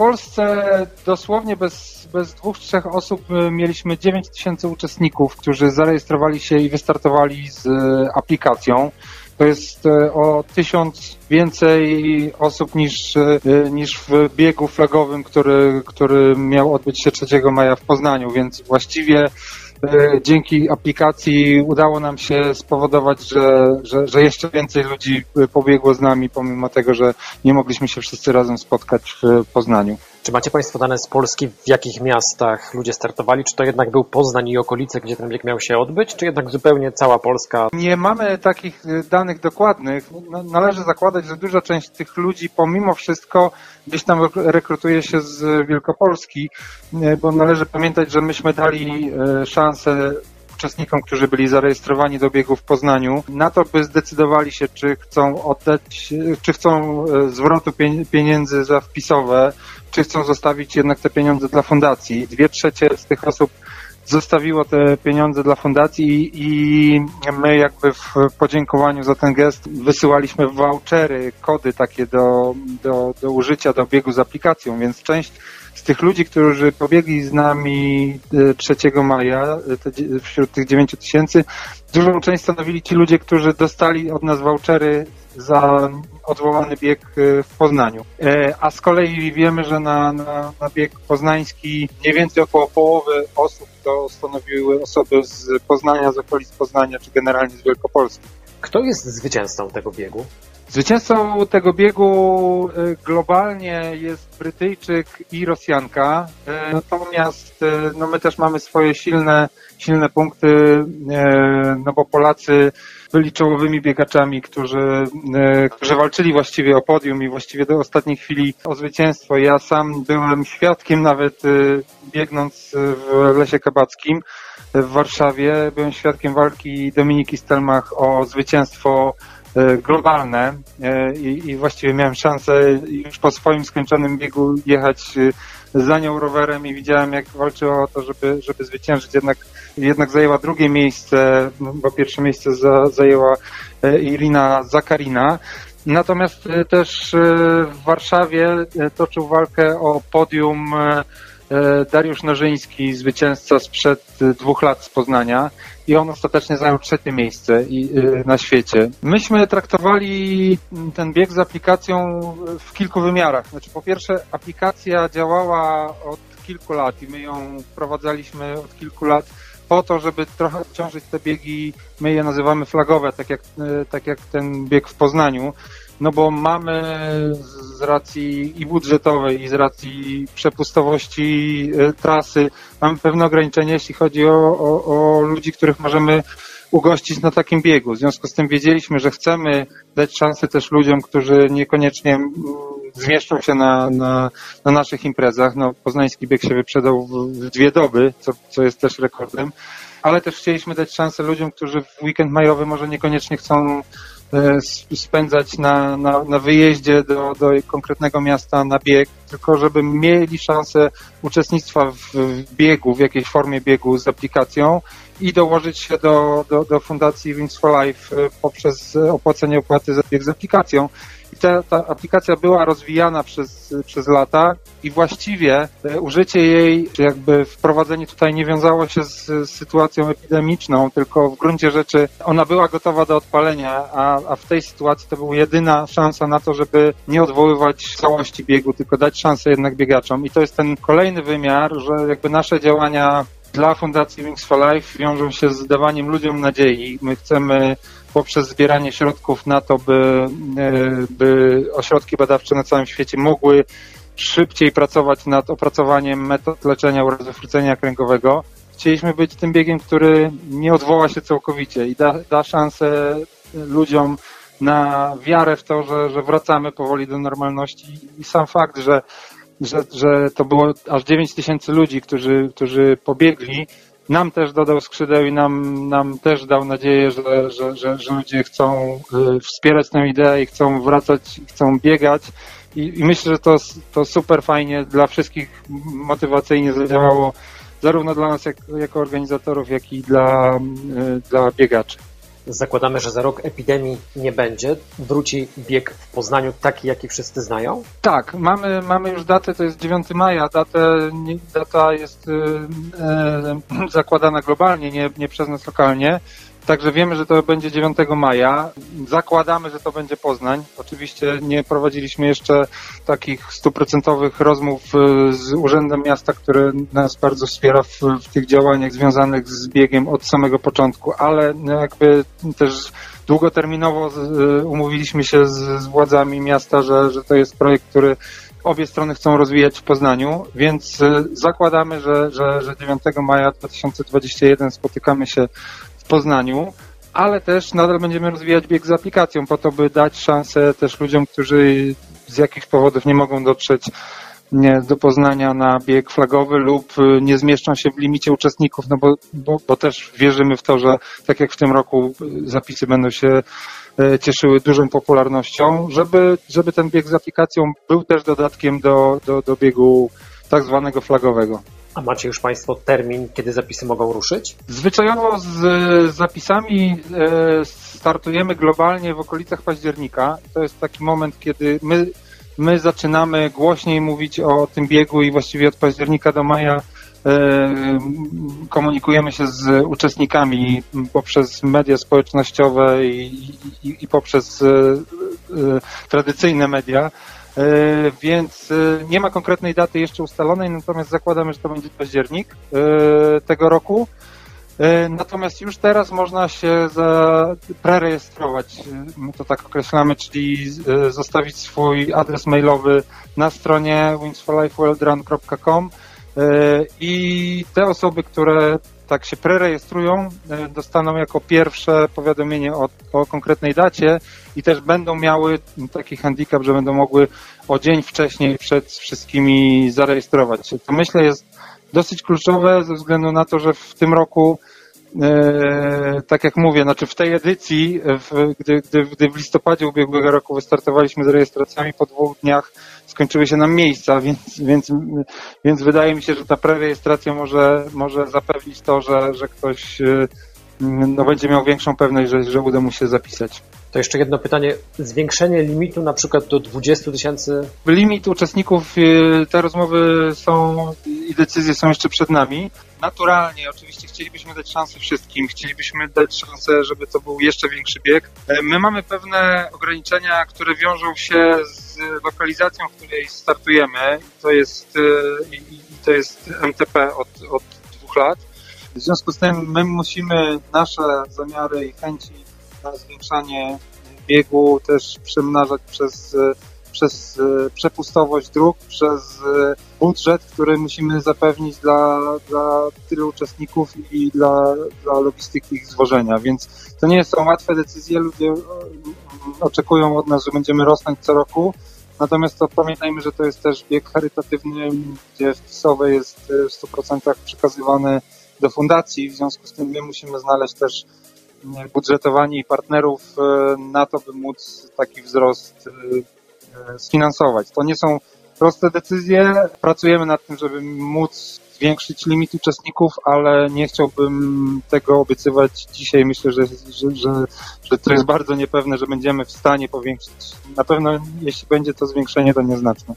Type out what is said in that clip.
Polsce dosłownie bez, bez dwóch, trzech osób y, mieliśmy 9 tysięcy uczestników, którzy zarejestrowali się i wystartowali z y, aplikacją. To jest y, o tysiąc więcej osób niż, niż w biegu flagowym, który, który miał odbyć się 3 maja w Poznaniu, więc właściwie dzięki aplikacji udało nam się spowodować, że, że, że, jeszcze więcej ludzi pobiegło z nami, pomimo tego, że nie mogliśmy się wszyscy razem spotkać w Poznaniu. Czy macie Państwo dane z Polski, w jakich miastach ludzie startowali? Czy to jednak był Poznań i okolice, gdzie ten bieg miał się odbyć, czy jednak zupełnie cała Polska? Nie mamy takich y, danych dokładnych. Należy zakładać, że duża część tych ludzi pomimo wszystko gdzieś tam rekrutuje się z Wielkopolski, y, bo należy pamiętać, że myśmy dali y, szansę uczestnikom, którzy byli zarejestrowani do biegu w Poznaniu, na to, by zdecydowali się, czy chcą oddać, czy chcą zwrotu pieniędzy za wpisowe, czy chcą zostawić jednak te pieniądze dla fundacji. Dwie trzecie z tych osób zostawiło te pieniądze dla fundacji i my jakby w podziękowaniu za ten gest wysyłaliśmy vouchery, kody takie do, do, do użycia, do biegu z aplikacją, więc część z tych ludzi, którzy pobiegli z nami 3 e, maja, e, wśród tych 9 tysięcy, dużą część stanowili ci ludzie, którzy dostali od nas vouchery za odwołany bieg e, w Poznaniu. A z kolei wiemy, że na, na, na bieg poznański mniej więcej około połowy osób to stanowiły osoby z Poznania, z okolic Poznania, czy generalnie z Wielkopolski. Kto jest zwycięzcą tego biegu? Zwycięzcą tego biegu y, globalnie jest Brytyjczyk i Rosjanka, y, natomiast y, no my też mamy swoje silne, silne punkty, no bo Polacy byli czołowymi biegaczami, którzy, którzy walczyli właściwie o podium i właściwie do ostatniej chwili o zwycięstwo. Ja sam byłem świadkiem nawet biegnąc w Lesie Kabackim w Warszawie, byłem świadkiem walki Dominiki Stelmach o zwycięstwo globalne e, i, właściwie miałem szansę już po swoim skończonym biegu jechać e, za nią rowerem i widziałem, jak walczyła o to, żeby, żeby zwyciężyć. Jednak, jednak zajęła drugie miejsce, bo pierwsze miejsce za, zajęła Irina Zakarina. Natomiast też w Warszawie toczył walkę o podium E, Dariusz Nożyński, zwycięzca sprzed e, dwóch lat z Poznania i on ostatecznie zajął trzecie miejsce e, na świecie. Myśmy traktowali ten bieg z aplikacją w kilku wymiarach. Znaczy po pierwsze aplikacja działała od kilku lat i my ją wprowadzaliśmy od kilku lat po to, żeby trochę odciążyć te biegi, my je nazywamy flagowe, tak jak, tak jak ten bieg w Poznaniu, no bo mamy z racji i budżetowej, i z racji przepustowości e, trasy, mamy pewne ograniczenia, jeśli chodzi o, o, o ludzi, których możemy ugościć na takim biegu. W związku z tym wiedzieliśmy, że chcemy dać szansę też ludziom, którzy niekoniecznie mm, zmieszczą się na, na, na naszych imprezach. No, poznański bieg się wyprzedał w, w dwie doby, co, co jest też rekordem, ale też chcieliśmy dać szansę ludziom, którzy w weekend majowy może niekoniecznie chcą spędzać na, na, na wyjeździe do, do konkretnego miasta na bieg, tylko żeby mieli szansę uczestnictwa w biegu, w jakiejś formie biegu z aplikacją i dołożyć się do, do, do Fundacji Wings for Life e, poprzez opłacenie opłaty za bieg z aplikacją. Ta, ta aplikacja była rozwijana przez, przez lata i właściwie e, użycie jej, czy jakby wprowadzenie tutaj nie wiązało się z, z sytuacją epidemiczną, tylko w gruncie rzeczy ona była gotowa do odpalenia, a, a w tej sytuacji to była jedyna szansa na to, żeby nie odwoływać całości biegu, tylko dać szansę jednak biegaczom. I to jest ten kolejny wymiar, że jakby nasze działania dla Fundacji Wings for Life wiążą się z dawaniem ludziom nadziei. My chcemy poprzez zbieranie środków na to, by, e, by ośrodki badawcze na całym świecie mogły szybciej pracować nad opracowaniem metod leczenia urazu rdzenia kręgowego. Chcieliśmy być tym biegiem, który nie odwoła się całkowicie i da, da szansę ludziom na wiarę w to, że, że wracamy powoli do normalności i sam fakt, że, że, że to było aż 9 tysięcy ludzi, którzy, którzy pobiegli, nam też dodał skrzydeł i nam, nam też dał nadzieję, że, że, że, że ludzie chcą y, wspierać tę ideę i chcą wracać, chcą biegać. I, i myślę, że to, to super fajnie dla wszystkich motywacyjnie zadziałało, zarówno dla nas jak, jako organizatorów, jak i dla, y, dla biegaczy. Zakładamy, że za rok epidemii nie będzie. Wróci bieg w Poznaniu taki, jaki wszyscy znają? Tak, mamy, mamy już datę, to jest 9 maja. Datę, data jest e, zakładana globalnie, nie, nie przez nas lokalnie. Także wiemy, że to będzie 9 maja. Zakładamy, że to będzie Poznań. Oczywiście nie prowadziliśmy jeszcze takich stuprocentowych rozmów e, z Urzędem Miasta, który nas bardzo wspiera w, w tych działaniach związanych z biegiem od samego początku, ale no, jakby też długoterminowo e, umówiliśmy się z, z władzami miasta, że, że to jest projekt, który obie strony chcą rozwijać w Poznaniu, więc e, zakładamy, że, że, że 9 maja 2021 spotykamy się Poznaniu, ale też nadal będziemy rozwijać bieg z aplikacją po to, by dać szansę też ludziom, którzy z jakichś powodów nie mogą dotrzeć do Poznania na bieg flagowy lub y, nie zmieszczą się w limicie uczestników, no bo, bo, bo też wierzymy w to, że tak jak w tym roku y, zapisy będą się y, cieszyły dużą popularnością, żeby, żeby ten bieg z aplikacją był też dodatkiem do, do, do biegu tak zwanego flagowego. A macie już Państwo termin, kiedy zapisy mogą ruszyć? Zwyczajowo z zapisami e, startujemy globalnie w okolicach października. To jest taki moment, kiedy my, my zaczynamy głośniej mówić o tym biegu i właściwie od października do maja e, komunikujemy się z uczestnikami poprzez media społecznościowe i, i, i poprzez e, tradycyjne media. E, więc e, nie ma konkretnej daty jeszcze ustalonej, natomiast zakładamy, że to będzie październik e, tego roku. Natomiast już teraz można się prerejestrować, my to tak określamy, czyli zostawić swój adres mailowy na stronie wingsforlifeworldrun.com i te osoby, które tak się prerejestrują, e, dostaną jako pierwsze powiadomienie o, o konkretnej dacie i też będą miały taki handicap, że będą mogły o dzień wcześniej przed wszystkimi zarejestrować się. To myślę jest dosyć kluczowe ze względu na to, że w tym roku tak jak mówię, znaczy w tej edycji, w, gdy, gdy, gdy w listopadzie ubiegłego roku wystartowaliśmy z rejestracjami, po dwóch dniach skończyły się nam miejsca, więc, więc, więc wydaje mi się, że ta prerejestracja może, może zapewnić to, że, że ktoś e, no, będzie miał większą pewność, że, że uda mu się zapisać. To jeszcze jedno pytanie. Zwiększenie limitu na przykład do 20 tysięcy? Limit uczestników, y, te rozmowy są i decyzje są jeszcze przed nami. Naturalnie, oczywiście chcielibyśmy dać szansę wszystkim, chcielibyśmy dać szansę, żeby to był jeszcze większy bieg. E, my mamy pewne ograniczenia, które wiążą się z lokalizacją, w której startujemy. To jest, y, to jest MTP od, od dwóch lat. W związku z tym my musimy nasze zamiary i chęci na zwiększanie biegu też przemnażać przez, przez przepustowość dróg, przez budżet, który musimy zapewnić dla, dla tylu uczestników i dla, dla logistyki ich zwożenia. Więc to nie są łatwe decyzje. Ludzie e, oczekują od nas, że będziemy rosnąć co roku. Natomiast to pamiętajmy, że to jest też bieg charytatywny, gdzie wpisowe jest w 100% przekazywany do fundacji. W związku z tym my musimy znaleźć też budżetowanie i partnerów e, na to, by móc taki wzrost e, sfinansować. To nie są proste decyzje. Pracujemy nad tym, żeby móc zwiększyć limit uczestników, ale nie chciałbym tego obiecywać dzisiaj. Myślę, że, że, że, że to jest bardzo niepewne, że będziemy w stanie powiększyć. Na pewno, jeśli będzie to zwiększenie, to nieznaczne.